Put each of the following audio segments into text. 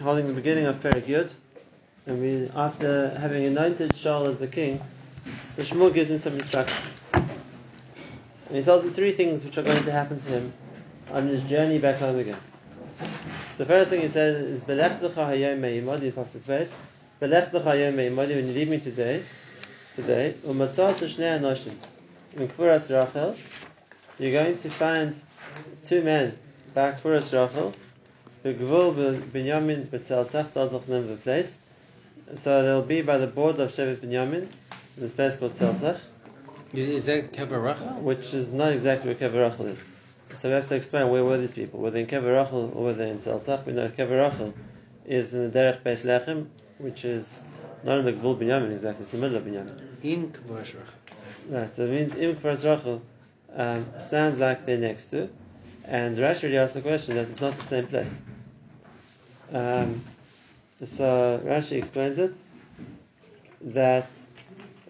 holding the beginning of Perek Yud, and we, after having anointed Shaul as the king, so Shmuel gives him some instructions. And he tells him three things which are going to happen to him on his journey back home again. So the first thing he says is Belech hayom me'imodi pasuk face. Belech hayom when you leave me today, today, shnei anoshim. In Kfuras Rachel, you're going to find two men back Kfuras Rachel, the Gvul Binyamin B'Tzeltach tells us the name of the place. So they'll be by the border of Shevet Binyamin, in this place called Tzeltach. Is that Kabarachel? Which is not exactly where Kever is. So we have to explain where were these people? Were they in Kever or were they in Tzeltach? We know Kever is in the Derech Beis Lechem, which is not in the Gvul Binyamin exactly, it's in the middle of Binyamin. In Kvaras Rachel. Right, so it means Im Kvaras Rachel um, sounds like they're next to, and Rashi really asks the question that it's not the same place. Um, so Rashi explains it that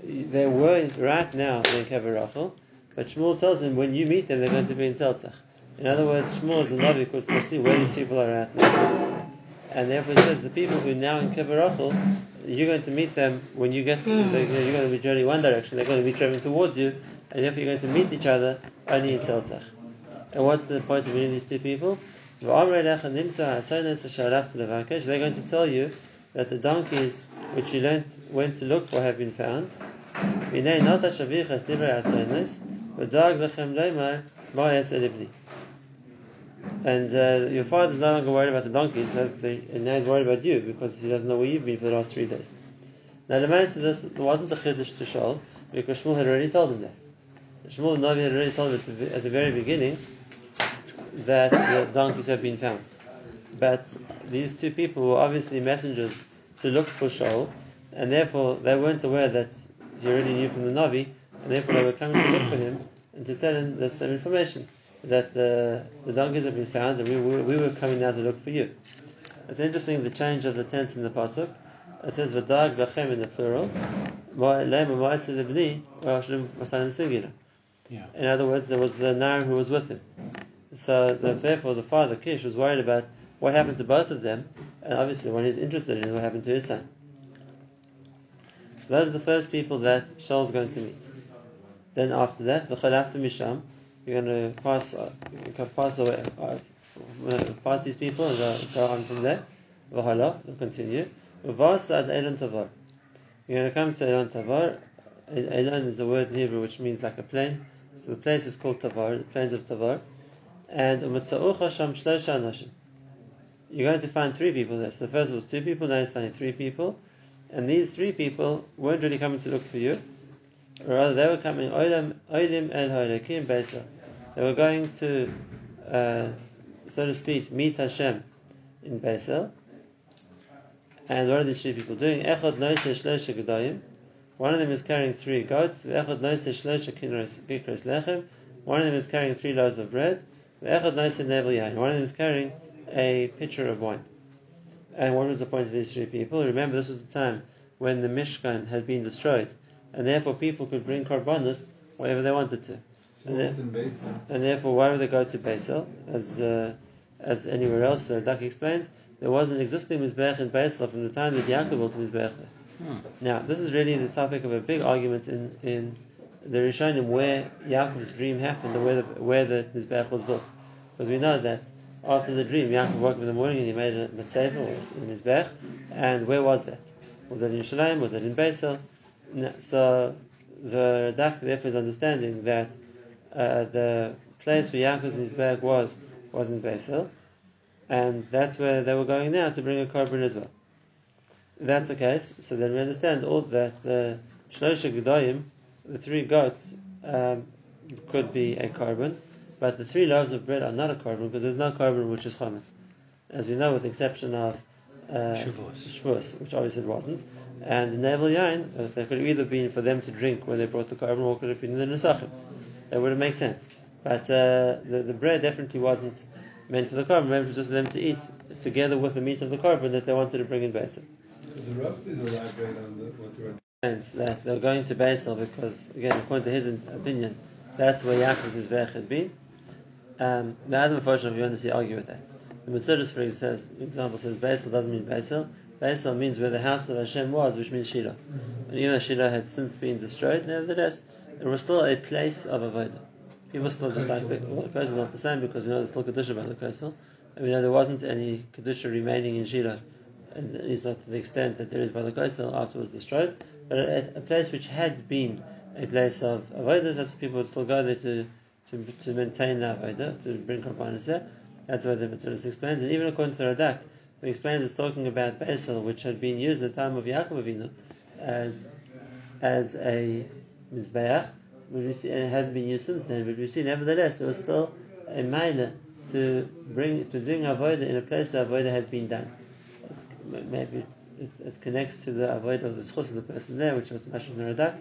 they were right now in Kever Rachel, but Shmuel tells him when you meet them they're going to be in Tzeltach. In other words, Shmuel as a Navi could foresee where these people are at now. And therefore he says the people who are now in Kever Rachel, you're going to meet them when you get to, you're going to be journeying one direction, they're going to be traveling towards you, and therefore you're going to meet each other only in Tzeltach. And what's the point of meeting these two people? They're going to tell you that the donkeys which you learnt, went to look for have been found. And uh, your father is no longer worried about the donkeys, and now he's worried about you because he doesn't know where you've been for the last three days. Now, the man said this wasn't a chiddush to Shaul because Shmuel had already told him that. Shmuel and Navi had already told him at the, at the very beginning that the donkeys have been found. But these two people were obviously messengers to look for Shaul, and therefore they weren't aware that he already knew from the Navi, and therefore they were coming to look for him and to tell him the same information that the, the donkeys have been found, and we, we, we were coming now to look for you. It's interesting the change of the tense in the pasuk. It says "v'dag lachem" in the plural, Yeah. in other words, there was the Nar who was with him. So the, therefore, the father Kish was worried about what happened to both of them, and obviously, what he's interested in what happened to his son. So those are the first people that Shaul's going to meet. Then after that, after Misham, you're going to pass, pass away, uh, pass these people and go, go on from there. V'hala, will continue. V'vas ad Elon Tavar. You're going to come to Elon Tavar. Elon is a word in Hebrew which means like a plain. So the place is called Tavar, the plains of Tavar. And u'mitza'ucha sham anashim. You're going to find three people there. So the first was two people, now you're finding three people. And these three people weren't really coming to look for you. Rather, they were coming oilim el ha'elakim beisa. They were going to, uh, so to speak, meet Hashem in Beisel. And what are these three people doing? Echad noiseh shlosha gedayim. One of them is carrying three goats. Echad noiseh shlosha kikros lechem. One of them is carrying three loaves of bread. Echad noiseh nevel yain. One of them is carrying a pitcher of wine. And what was the point of these three people? Remember, this was the time when the Mishkan had been destroyed, and therefore people could bring korbanos wherever they wanted to. So and, there, and therefore, why would they go to Beisel as uh, as anywhere else? The Radak explains there was an existing mizbech in Beisel from the time that Yaakov built the mizbech there. Hmm. Now, this is really the topic of a big argument in in the Rishonim where Yaakov's dream happened and where the, where the mizbech was built, because we know that after the dream, Yaakov woke up in the morning and he made a mitzvah, or in his bech, and where was that? Was that in Shalim? Was that in Beisel? So the Radak therefore is understanding that uh, the place where Yaakov's Mizbech was was in Beisel, and that's where they were going now to bring a korban as well. That's the case, so then we understand all that the Shlosha Gedoyim, the three goats, um, could be a korban, but the three loaves of bread are not a korban because there's no korban which is chomet, as we know, with the exception of uh, Shavuos, which obviously it wasn't. And the Nevel Yain, uh, they could have either been for them to drink when they brought the korban, or could have been in the Nesachim. That would have made sense. But uh, the, the bread definitely wasn't meant for the korban, it was just for them to eat together with the meat of the korban that they wanted to bring in Beisel. So the Rav is elaborate on the, what the Rav that they're going to Beisel because, again, according to his opinion, that's where Yaakov's Mizbech had been. Um, the Adam unfortunately, we honestly argue with that. The Metzudas, for example, says Beisel doesn't mean Beisel. Beisel means where the house of Hashem was, which means Shiloh. And even though Shiloh had since been destroyed, nevertheless, it was still a place of avodah. People still just like the well, the is not the same because we know there's still Kedusha by the Kosel. And we know there wasn't any Kedusha remaining in Shiloh, and at least not to the extent that there is by the Kosel after it was destroyed. But a, a place which had been a place of avodah, that's people would still go there to, to, to maintain the avodah, to bring korbanos there. That's why the Metzudas explains. And even according to the Radak, he explains it's talking about Beisel, which had been used at the time of Yaakov Avinu as as a mizbeach, we and it hadn't been used since then. But we see, nevertheless, there was still a minor to bring to doing avodah in a place where avodah had been done. It's, maybe it, it, connects to the avodah of the schus of the person there, which was Mashal Naradak,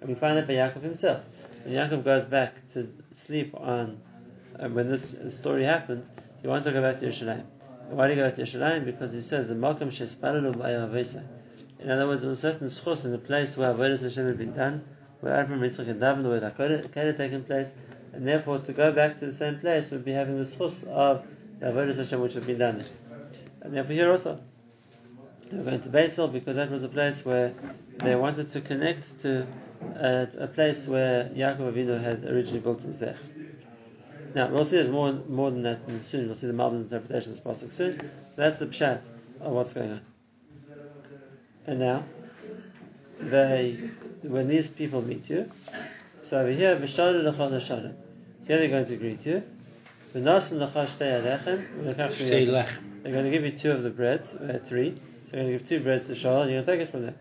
and we find that by Yaakov himself. When Yaakov goes back to sleep on, uh, when this story happened, he wants to go back to Yerushalayim. Why did he go back to Yerushalayim? Because he says the Malkam Shespalalu B'Ayavesa. In other words, there was a certain schus in the place where avodah Hashem had been done, where Abraham, Yitzchak, and David, where that had taken place, and therefore to go back to the same place would be having the schus of the avodah Hashem which had been done. And therefore here also, we're going to Beisel because that was a place where they wanted to connect to a, a place where Yaakov Avinu had originally built his Zech. Now we'll see there's more more than that soon. We'll see the Malbim's interpretation of Pasuk soon. So that's the pshat of what's going on. And now, they when these people meet you, so over here, v'shadu l'chol l'shadu. Here they're going to greet you. V'nasim l'chol shtei alechem. They're going to give you two of the breads, uh, three. They're going to give two breads to Shaul, and you're going to take it from them.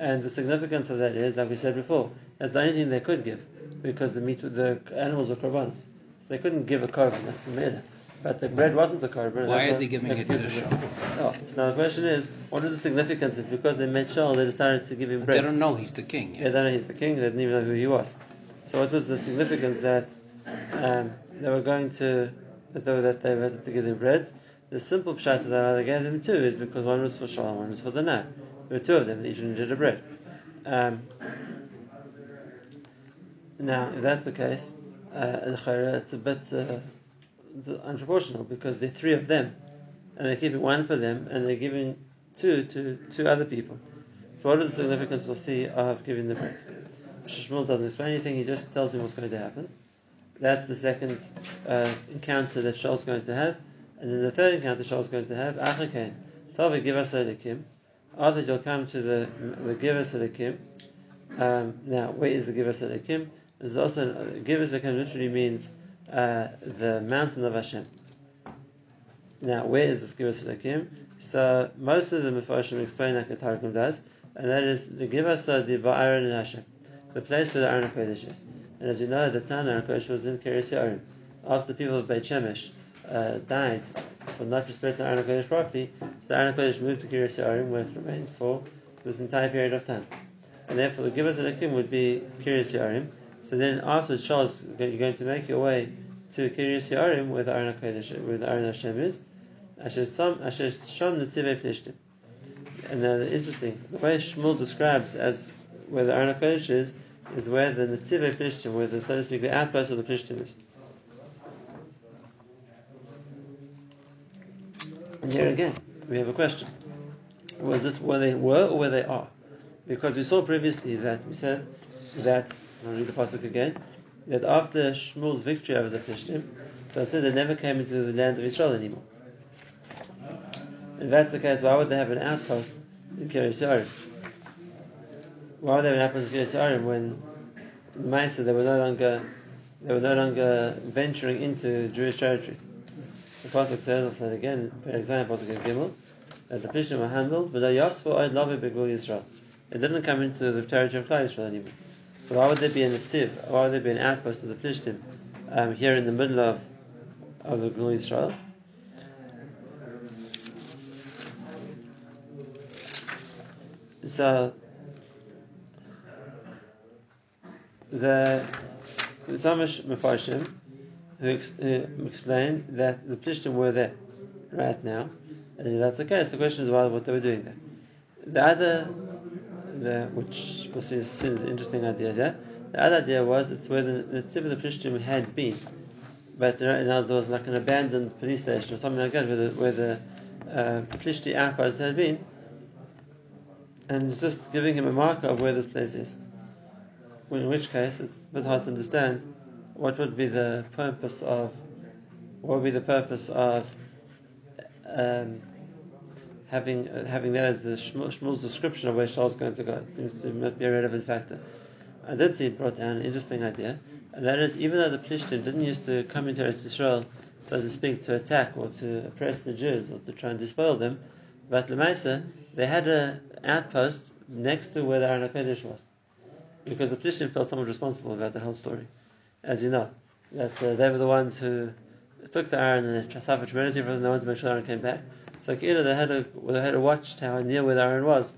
And the significance of that is, like we said before, that's the only thing they could give, because the meat, the animals were korbanos. So they couldn't give a korban. That's the meda. But the bread wasn't a korban. Why are they giving it to the Shaul? Oh, so now the question is, what is the significance? It's because they met Shaul, they decided to give him bread. They don't know he's the king. Yeah, they don't know he's the king. They didn't even know who he was. So what was the significance that um, they were going to that they, were, that they had to give him bread? The simple pshat that they gave him two is because one was for Shaul, and one was for the Nav. There were two of them, each needed a bread. Um, now, if that's the case, uh, it's a bit uh, unproportional because there are three of them, and they're keeping one for them, and they're giving two to two other people. So, what is the significance we'll see of giving the bread? Shmuel doesn't explain anything; he just tells him what's going to happen. That's the second uh, encounter that Shaul's going to have, and then the third encounter Shaul is going to have. Achakain, Tava give us a kim. After you'll come to the the give us a kim. Um, now, where is the give us a kim? There's also give us a kim literally means uh, the mountain of Hashem. Now, where is this give us a kim? So most of the Mepharshim explain like the Targum does, and that is the give us a Ba'aron in Hashem, the place where the Aron Kodesh is. And as you know, the town Aron Kodesh was in Kiryas Yarim. After the people of Beit Shemesh uh, died for not respecting the Aron Kodesh properly, so the Aron Kodesh moved to Kiryas Yarim, where it remained for this entire period of time. And therefore, the Givas and would be Kiryas Yarim. So then, after Charles, you're going to make your way to Kiryas Yarim, where the Aron Kodesh, where the Aron Hashem is. Asher Sham Netzivei Plishtim. And then, interesting, the way Shmuel describes as where the Aron Kodesh is, is where the Netzivei Plishtim, where the, so to speak, the outpost of the Plishtim is. And here again, we have a question. Was this where they were or where they are? Because we saw previously that we said that, I'll read the Pasuk again, that after Shmuel's victory over the Plishtim, so it said they never came into the land of Israel anymore. If that's the case, why would they have an outpost in Yarim? Why would they have an outpost in Yarim when Maisa they were no longer they were no longer venturing into Jewish territory? The pasuk says, I'll say it again, for example, pasuk Gimel, that the Plishtim were handled, but Yasfu Oid Lavi Begul Yisrael. It didn't come into the territory of Klal Yisrael anymore. So why would there be an Netziv? Why would there be an outpost of the Plishtim um, here in the middle of of the Gul Yisrael? So the Samish Mefarshim who, ex- who explain that the Plishtim were there right now, and if that's the case, the question is about what they were doing there. The other, the, which is an interesting idea here. The other idea was it's where the Netziv of the Plishtim had been. but there, now there was like an abandoned police station or something like that where the, where the uh, Plishti outpost had been, and it's just giving him a marker of where this place is. In which case, it's a bit hard to understand what would be the purpose of, what would be the purpose of um, having uh, having that as the Shmuel's description of where Shaul's going to go. It seems to be a relevant factor. I did see it brought down an interesting idea, and that is even though the Plishtim didn't used to come into Israel, so to speak, to attack or to oppress the Jews or to try and despoil them, but Lemaisa, they had an outpost next to where the Aron was. Because the Plishtim felt somewhat responsible about the whole story. As you know, that uh, they were the ones who took the Aron and they suffered tremendously from them, they wanted to make sure Aron came back. So either they had a they had a watchtower near where the Aron was,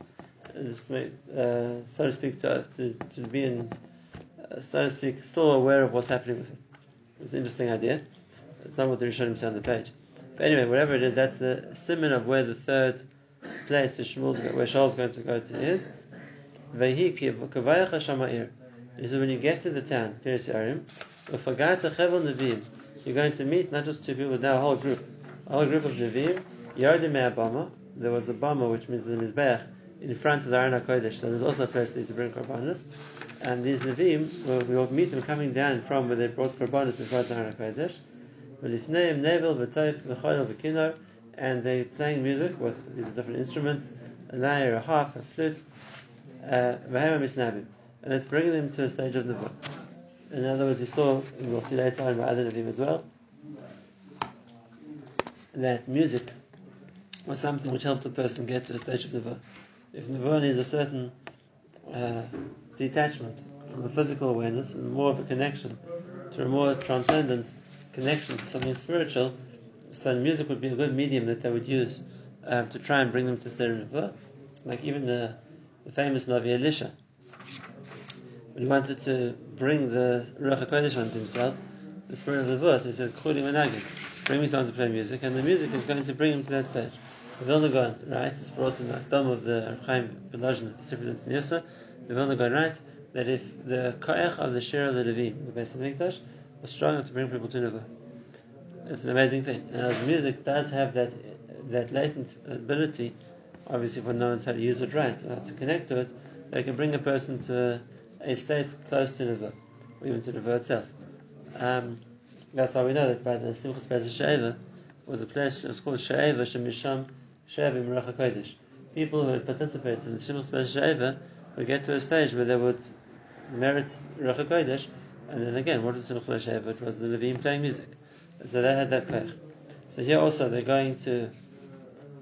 uh, so to speak, to, to, to be in, uh, so to speak, still aware of what's happening with it. It's an interesting idea. It's not what the Rishonim say on the page. But anyway, whatever it is, that's the simon of where the third place where Shaul's going to go to is. Said, when you get to the town, Kiryas Yarim, you're going to meet not just two people, now a whole group. A whole group of Nevi'im, Yardim Bama. There was a Bama, which means the Mizbeach, in front of the Aron HaKodesh. So there's also a place they used to bring Korbanos. And these Nevi'im, well, we will meet them coming down from where they brought Korbanos in front of the Aron HaKodesh. And they're playing music with these different instruments, a lyre, a harp, a flute, uh, and it's bringing them to a stage of Nevuah. In other words, we saw, and we'll see later on by other Nevi'im as well, that music was something which helped a person get to a stage of Nevuah. If Nevuah needs a certain uh, detachment from a physical awareness and more of a connection to a more transcendent connection to something spiritual, so music would be a good medium that they would use um, to try and bring them to a state of Nevuah. Like even the, the famous Navi Elisha, he wanted to bring the Ruach HaKodesh onto himself, the spirit of the verse, he said, Chuli Menagin, bring me someone to play music, and the music is going to bring him to that stage. The Vilna Gaon writes, it's brought in the Dom of the Chaim Volozhin, the Sefer Tzniusa, the Vilna Gaon writes that if the Koech of the Shir of the Levi, the base of Mikdash, was strong enough to bring people to Nevuah. It's an amazing thing. And the music does have that that latent ability, obviously, if one knows how to use it right, how to connect to it, they can bring a person to a state close to Nevuah, or even to Nevuah itself. Um, that's why we know that by the Simchas Pesach She'eva was a place, it was called She'eva Shemisham She'eva Merach HaKodesh. People who had participated in the Simchas Pesach She'eva would get to a stage where they would merit Ruach HaKodesh, and then again, what was Simchas She'eva? It was the Levim playing music. So they had that koch. So here also they're going to,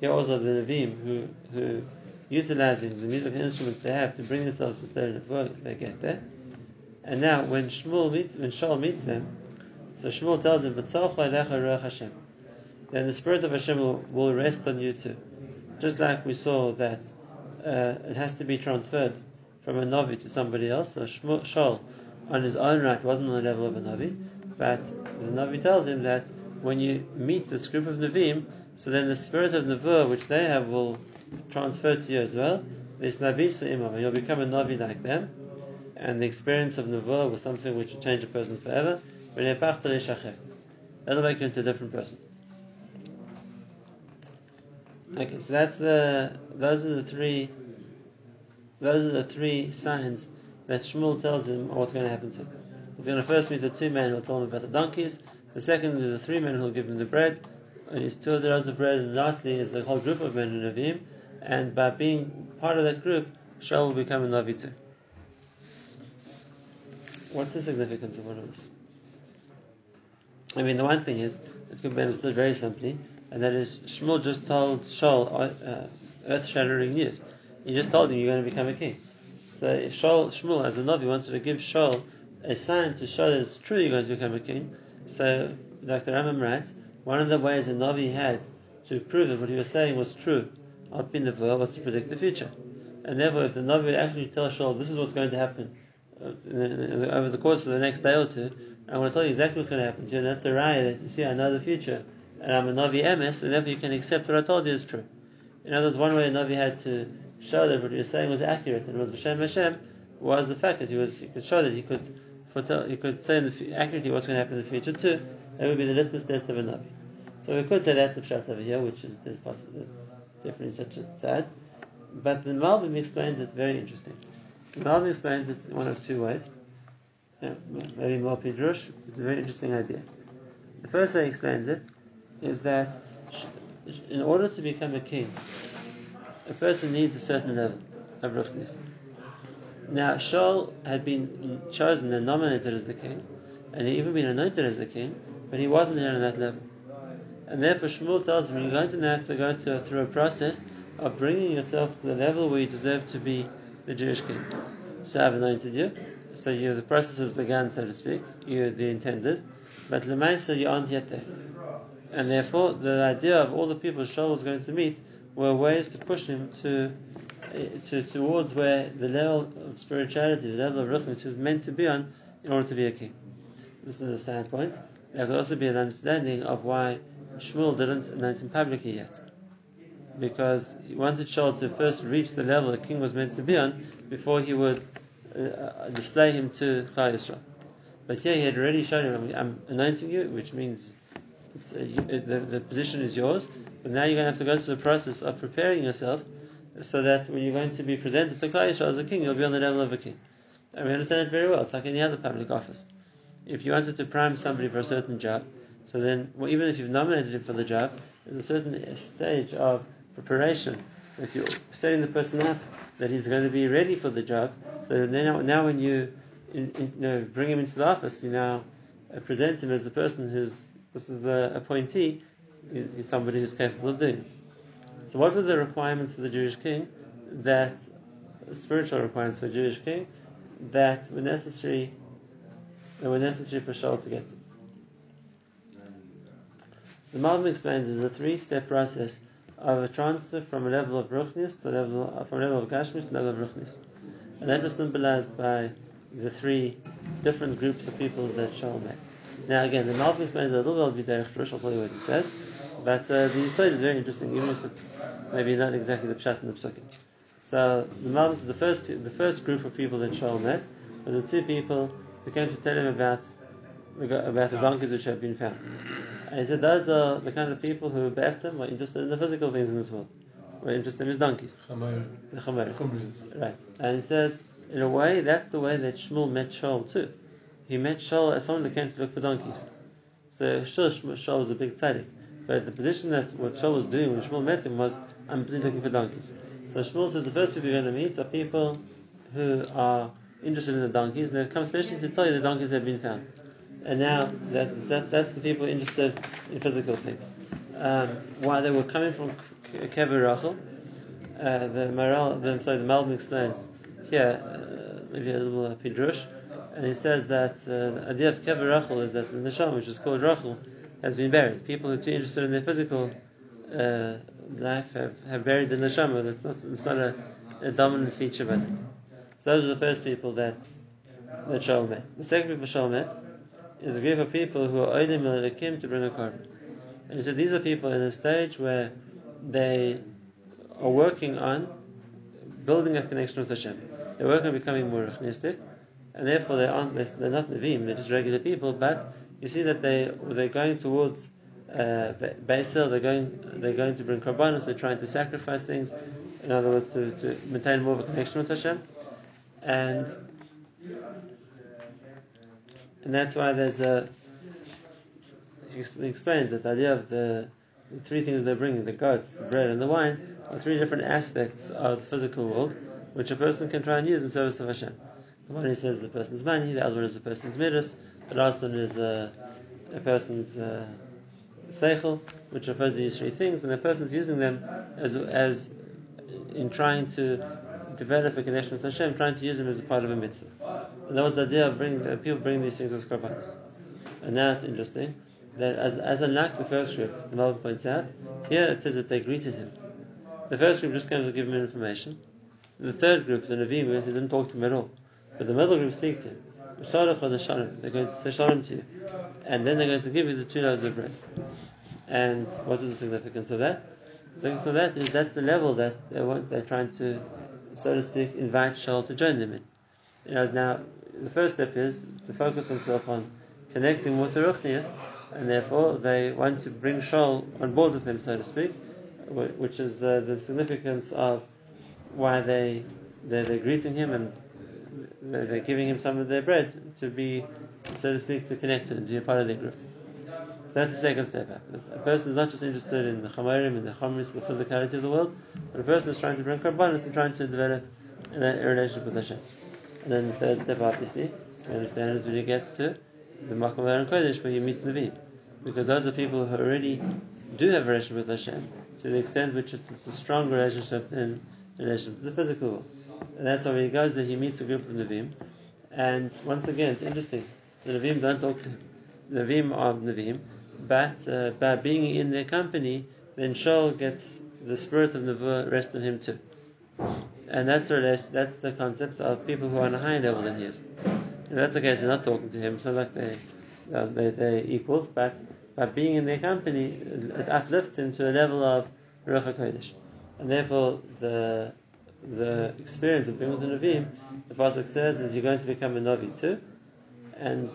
here also the Levim who, who utilizing the musical instruments they have to bring themselves to state of they get there. And now, when Shmuel meets, when Shaul meets them, so Shmuel tells them, ruach Hashem." Then the spirit of Hashem will, will, rest on you too. Just like we saw that uh, it has to be transferred from a navi to somebody else. So Shmuel, Shaul, on his own right, wasn't on the level of a navi, but the navi tells him that when you meet this group of navim, so then the spirit of Nevuah, which they have, will transfer to you as well. You'll become a Navi like them. And the experience of Nevuah was something which will change a person forever. That'll make you into a different person. Okay, so that's the those are the three those are the three signs that Shmuel tells him what's going to happen to him. He's going to first meet the two men who'll tell him about the donkeys. The second is the three men who'll give him the bread. And his two of the loaves of bread. And lastly is the whole group of men who in Navim and by being part of that group, Shaul will become a Navi too. What's the significance of all of this? I mean, the one thing is, it can be understood very simply, and that is Shmuel just told Shaul uh, earth-shattering news. He just told him you're going to become a king. So if Shaul, Shmuel, as a Navi, wanted to give Shaul a sign to show that it's true you're going to become a king, so Dr. Rambam writes, one of the ways a Navi had to prove that what he was saying was true Alpin Nevuah was to predict the future. And therefore, if the Navi would actually tell Shaul, this is what's going to happen uh, over the course of the next day or two, I'm going to tell you exactly what's going to happen to you, and that's a raya that you see, I know the future, and I'm a Navi emes, and therefore you can accept what I told you is true. In other words, one way a Navi had to show that what he was saying was accurate and was Hashem Hashem was the fact that he was he could show that he could foretell, he could say the, accurately what's going to happen in the future too, That would be the litmus test of a Navi. So we could say that's the pshat over here, which is there's possibly definitely such a tzad. But the Malbim explains it very interesting. The Malbim explains it one of two ways. Yeah, maybe more pidrush. It's a very interesting idea. The first way he explains it is that in order to become a king, a person needs a certain level of ruchnis. Now, Shaul had been chosen and nominated as the king, and he even been anointed as the king, but he wasn't there on that level. And therefore, Shmuel tells him you're going to have to go to, through a process of bringing yourself to the level where you deserve to be the Jewish king. So I've anointed you, so you, the process has begun, so to speak. You're the intended, but Lemaisa, you aren't yet there. And therefore, the idea of all the people Shaul was going to meet were ways to push him to, eh, to towards where the level of spirituality, the level of ruchnis is meant to be on in order to be a king. This is a standpoint. There could also be an understanding of why Shmuel didn't announce him publicly yet. Because he wanted Shaul to first reach the level the king was meant to be on before he would uh, display him to Klal Yisrael. But here he had already shown him, I'm anointing you, which means uh, the, the position is yours, but now you're going to have to go through the process of preparing yourself so that when you're going to be presented to Klal Yisrael as a king, you'll be on the level of a king. And we understand it very well. It's like any other public office. If you wanted to prime somebody for a certain job, so then well, even if you've nominated him for the job, there's a certain stage of preparation that you're setting the person up that he's going to be ready for the job. So now, now when you, in, in, you know, bring him into the office, you now uh, present him as the person who's this is the appointee, is somebody who's capable of doing it. So, what were the requirements for the Jewish king? That spiritual requirements for a Jewish king that were necessary. That were necessary for Shaul to get to. The Malbim explains there's a three-step process of a transfer from a level of ruchnis to a level from a level of gashmis to a level of ruchnis, and that was symbolized by the three different groups of people that Shaul met. Now again, the Malbim explains a little bit of Derech I'll tell you what he says, but uh, the side is very interesting, even if it's maybe not exactly the pshat in the psukim. So the Malbim, the first the first group of people that Shaul met were the two people who came to tell him about about the donkeys which have been found. And he said those are the kind of people who better were interested in the physical things in this world. Were interested in his donkeys. The. Right. And he says, in a way, that's the way that Shmuel met Shaul too. He met Shaul as someone who came to look for donkeys. So sure, Shaul was a big tzaddik. But the position that what Shaul was doing when Shmuel met him was, I'm busy looking for donkeys. So Shmuel says the first people you're going to meet are people who are interested in the donkeys, and they've come especially to tell you the donkeys have been found. And now that, that that's the people interested in physical things. Um, why they were coming from Kever Rachel, uh, the Maral, the, sorry, the Malbim explains here, uh, maybe a little pidrush, and he says that uh, the idea of Kever Rachel is that the neshama, which is called Rachel, has been buried. People who are too interested in their physical uh, life have, have buried the neshama. That's not, it's not a, a dominant feature about them. So those are the first people that that Shaul met. The second people Shaul met is a group of people who are Oidim Elikim to bring a korban. And said these are people in a stage where they are working on building a connection with Hashem. They're working on becoming more rechnistic, and therefore they aren't they're not Nevi'im, they're just regular people, but you see that they they're going towards uh, Beisel, they're going they're going to bring korbanos, they're trying to sacrifice things, in other words, to, to maintain more of a connection with Hashem. And and that's why there's a he explains that the idea of the, the three things they're bringing, the goats, the bread and the wine, are three different aspects of the physical world which a person can try and use in service of Hashem. The one he says is a person's money, the other one is a person's midas, the last one is a, a person's uh, seichel, which refers to these three things, and the person's using them as, as in trying to develop a connection with Hashem, trying to use them as a part of a mitzvah. And that was the idea of bringing, uh, people bring these things as korbanos. And now it's interesting that as, as unlike the first group, the Malbim points out, here it says that they greeted him. The first group just came to give him information. The third group, the Nevi'im, they didn't talk to him at all. But the middle group speak to him. They're going to say shalom to you. And then they're going to give you the two loaves of bread. And what is the significance of that? The significance of that is that's the level that they want, they're trying to, so to speak, invite Shaul to join them in. You know, now, the first step is to focus oneself on connecting with the Ruchnias, and therefore they want to bring Shaul on board with them, so to speak, which is the, the significance of why they they're, they're greeting him and they're, giving him some of their bread to be, so to speak, to connect to him, to be a part of their group. So that's the second step. A person is not just interested in the chamorim and the chamris, the physicality of the world, but a person is trying to bring karbanis and trying to develop a, relationship with Hashem. And then the third step, obviously, we understand is when he gets to the Makom and Kodesh where he meets Nevi'im. Because those are people who already do have a relationship with Hashem to the extent which it's a strong relationship in relation to the physical world. And that's why when he goes there, he meets a group of Nevi'im. And once again, it's interesting. The Nevi'im don't talk to him. The Nevi'im are Nevi'im, but uh, by being in their company, then Shaul gets the spirit of Nevuah rest on him too. And that's the that's the concept of people who are on a higher level than he is. If that's the case, they're not talking to him. Not like they, uh, they, they're equals, but by being in their company, it uplifts him to a level of Ruach HaKodesh. And therefore, the the experience of being with the Navim, the Pasuk says, is you're going to become a Navi too, and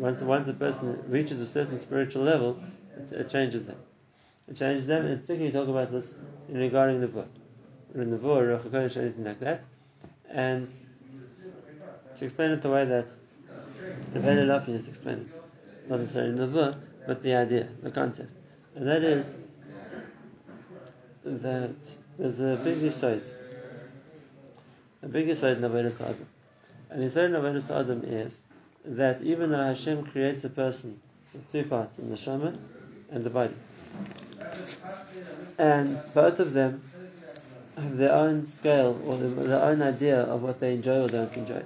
once once a person reaches a certain spiritual level, it, it changes them. It changes them, and particularly talk about this in regarding the book, in the book, Ruach HaKodesh, anything like that, and to explain it the way that Rebbeinu Lapin has explained it, not necessarily in the book, but the idea, the concept, and that is that there's a big side, a big side in the Avodah Adam. And the side in the Avodah Adam is that even though Hashem creates a person with two parts, in the neshama and the body, and both of them have their own scale or their own idea of what they enjoy or don't enjoy,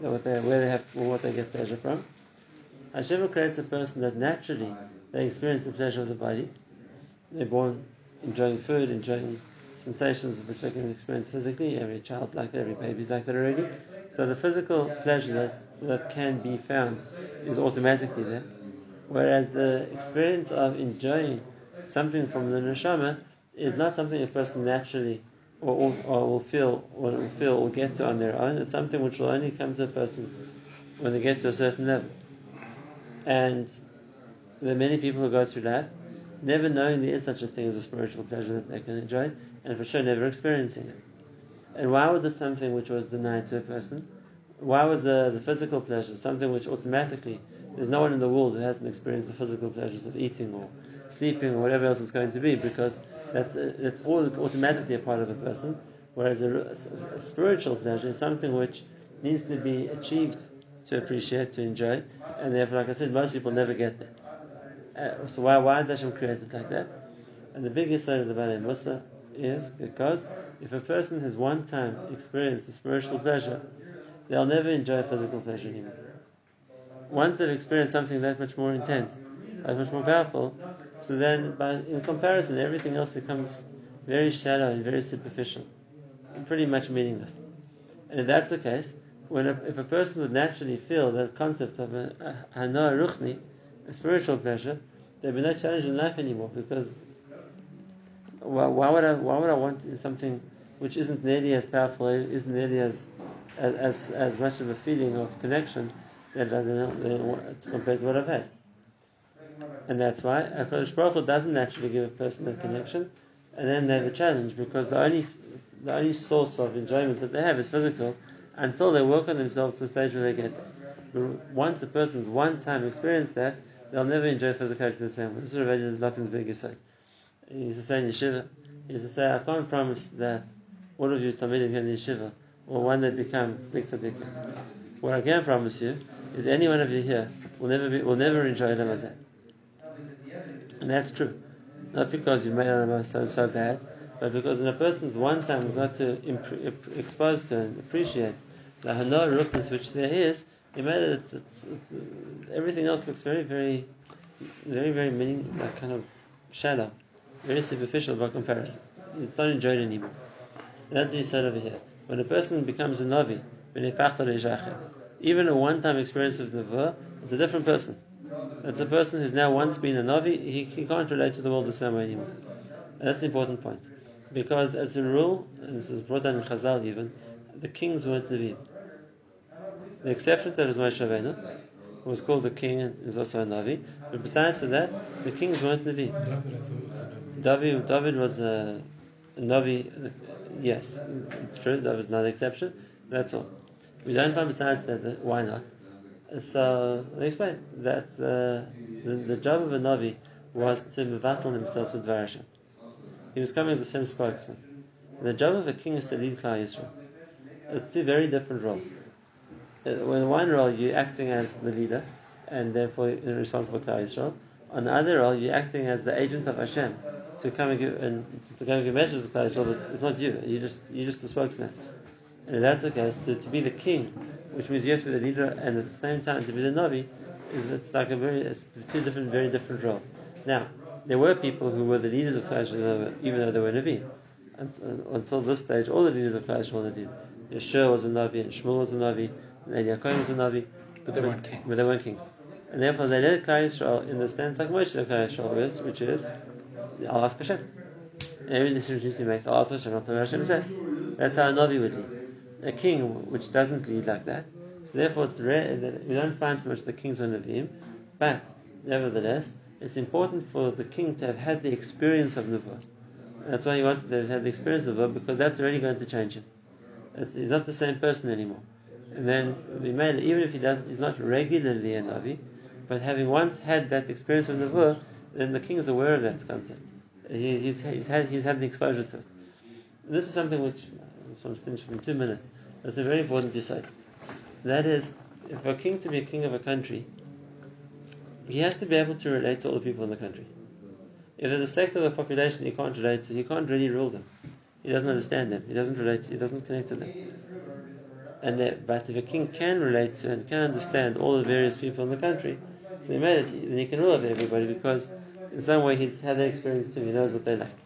what they, where they have or what they get pleasure from. Hashem creates a person that naturally they experience the pleasure of the body. They're born enjoying food, enjoying sensations which they can experience physically. Every child like that, every baby's like that already. So the physical pleasure that, that can be found is automatically there. Whereas the experience of enjoying something from the neshama is not something a person naturally or, or, or will feel or will feel or get to on their own. It's something which will only come to a person when they get to a certain level. And there are many people who go through life never knowing there is such a thing as a spiritual pleasure that they can enjoy, and for sure never experiencing it. And why was it something which was denied to a person? Why was the, the physical pleasure something which automatically there's no one in the world who hasn't experienced the physical pleasures of eating or sleeping or whatever else it's going to be because that's that's all automatically a part of a person. Whereas a, a spiritual pleasure is something which needs to be achieved to appreciate, to enjoy, and therefore, like I said, most people never get there. Uh, so why why did Hashem create it like that? And the biggest side of the Baalei Mussar is because if a person has one time experienced a spiritual pleasure, they'll never enjoy physical pleasure anymore. Once they've experienced something that much more intense, that much more powerful, so then by, in comparison everything else becomes very shallow and very superficial, and pretty much meaningless. And if that's the case, when a, if a person would naturally feel that concept of a hana ruchni, a spiritual pleasure, there'd be no challenge in life anymore because why, why, would I why would I want something which isn't nearly as powerful, isn't nearly as as as much of a feeling of connection that, that, compared to what I've had. And that's why HaKadosh Baruch Hu doesn't naturally give a person a connection, and then they have a challenge because the only the only source of enjoyment that they have is physical until they work on themselves to the stage where they get. Once a person's one time experienced that, they'll never enjoy physicality the same way. This is Rebbe Lapin's biggest side. He used to say in yeshiva, he used to say, I can't promise that all of you Talmidim here in the yeshiva will one day become big tzaddikim. What I can promise you is any one of you here will never be, will never enjoy Ramazan. And that's true. Not because you made Ramazan so, so bad, but because when a person's one time got to imp- exposed to and appreciate the hana rukness which there is, he made it, it's, it's, everything else looks very, very, very, very meaning, like kind of shallow, very superficial by comparison. It's not enjoyed anymore. And that's what he said over here. When a person becomes a Navi, even a one-time experience of Nevuah, it's a different person. It's a person who's now once been a Navi, he, he can't relate to the world the same way anymore. And that's an important point. Because as a rule, and this is brought down in Chazal even, the kings weren't Nevi'im. The exception to that is Moshe Rabbeinu, who was called the king and is also a Navi. But besides that, the kings weren't Navi. David, was a. David, was a, a Navi, uh, yes, it's true, David's not an exception. That's all. We don't besides that, that why not? Uh, So, me explain. That's, uh, the, the job of a Navi was to mevatel himself with Varashem. He was coming as the same spokesman. The job of a king is to lead Klal Yisrael. It's two very different roles. Uh, When one role you're acting as the leader, and therefore responsible for Klal Yisrael. On the other role, you're acting as the agent of Hashem to come and give and to come and give messages to Klal Yisrael. It's not you. You just you're just the spokesman. And if that's the case, to, to be the king, which means you have to be the leader, and at the same time to be the Navi, is it's like a very it's two different very different roles. Now, there were people who were the leaders of Klal Yisrael, even though they were Navi. Until this stage, all the leaders of Klal Yisrael were Navi. Yeshua was a Navi, and Shmuel was a Navi, and Yaakov was a Navi. But they weren't kings. But they weren't kings. And therefore they led Klal Yisrael in the stance like Moshe Klal Yisrael is, which is, I'll ask Hashem. Every decision you make, I'll ask Hashem, not Hashem. That's how a Navi would lead. A king which doesn't lead like that, so therefore it's rare that we don't find so much the kings on Nevi'im, but nevertheless, it's important for the king to have had the experience of Nubuah. That's why he wanted to have had the experience of Nubuah, because that's already going to change him. It's, he's not the same person anymore. And then even if he does, he's not regularly a Navi, but having once had that experience of Nubuah, then the king is aware of that concept. He, he's, he's, had, he's had the exposure to it. This is something which I want to finish in two minutes. It's a very important to say. That is, if a king to be a king of a country, he has to be able to relate to all the people in the country. If there's a sector of the population he can't relate to, he can't really rule them. He doesn't understand them. He doesn't relate. He doesn't connect to them. And that, but if a king can relate to and can understand all the various people in the country, so he made it. Then he can rule over everybody because in some way he's had that experience too. He knows what they like.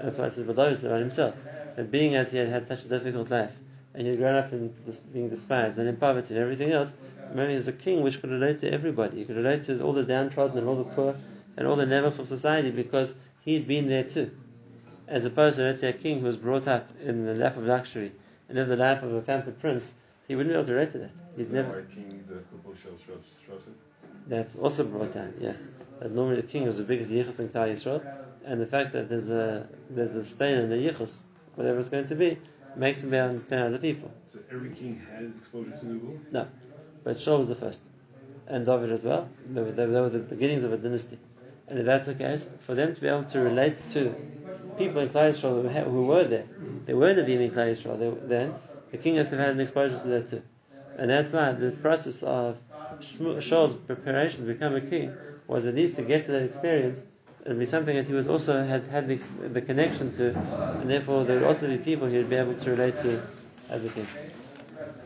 That's why it says said about himself that being as he had had such a difficult life and he had grown up in this, being despised and in poverty and everything else, maybe as a king which could relate to everybody. He could relate to all the downtrodden and all the poor and all the nevels of society because he'd been there too. As opposed to, let's say, a king who was brought up in the lap of luxury and lived the life of a pampered prince, he wouldn't be able to relate to that. He's never. King, the Kuboshel Shrasim. That's also brought down, yes. But normally the king is the biggest yichus in Klal Yisrael, and the fact that there's a there's a stain in the yichus, whatever it's going to be, makes him be able to understand other people. So every king had exposure to Nubu? No, but Shaul was the first, and David as well. They were, they were the beginnings of a dynasty, and if that's the case, for them to be able to relate to people in Klal Yisrael who, were there, they were Nevi'im in Klal Yisrael. They, then the king has to have had an exposure to that too, and that's why the process of Shaul's preparation to become a king was at least to get to that experience and be something that he was also had had the, the connection to, and therefore there would also be people he would be able to relate to as a king.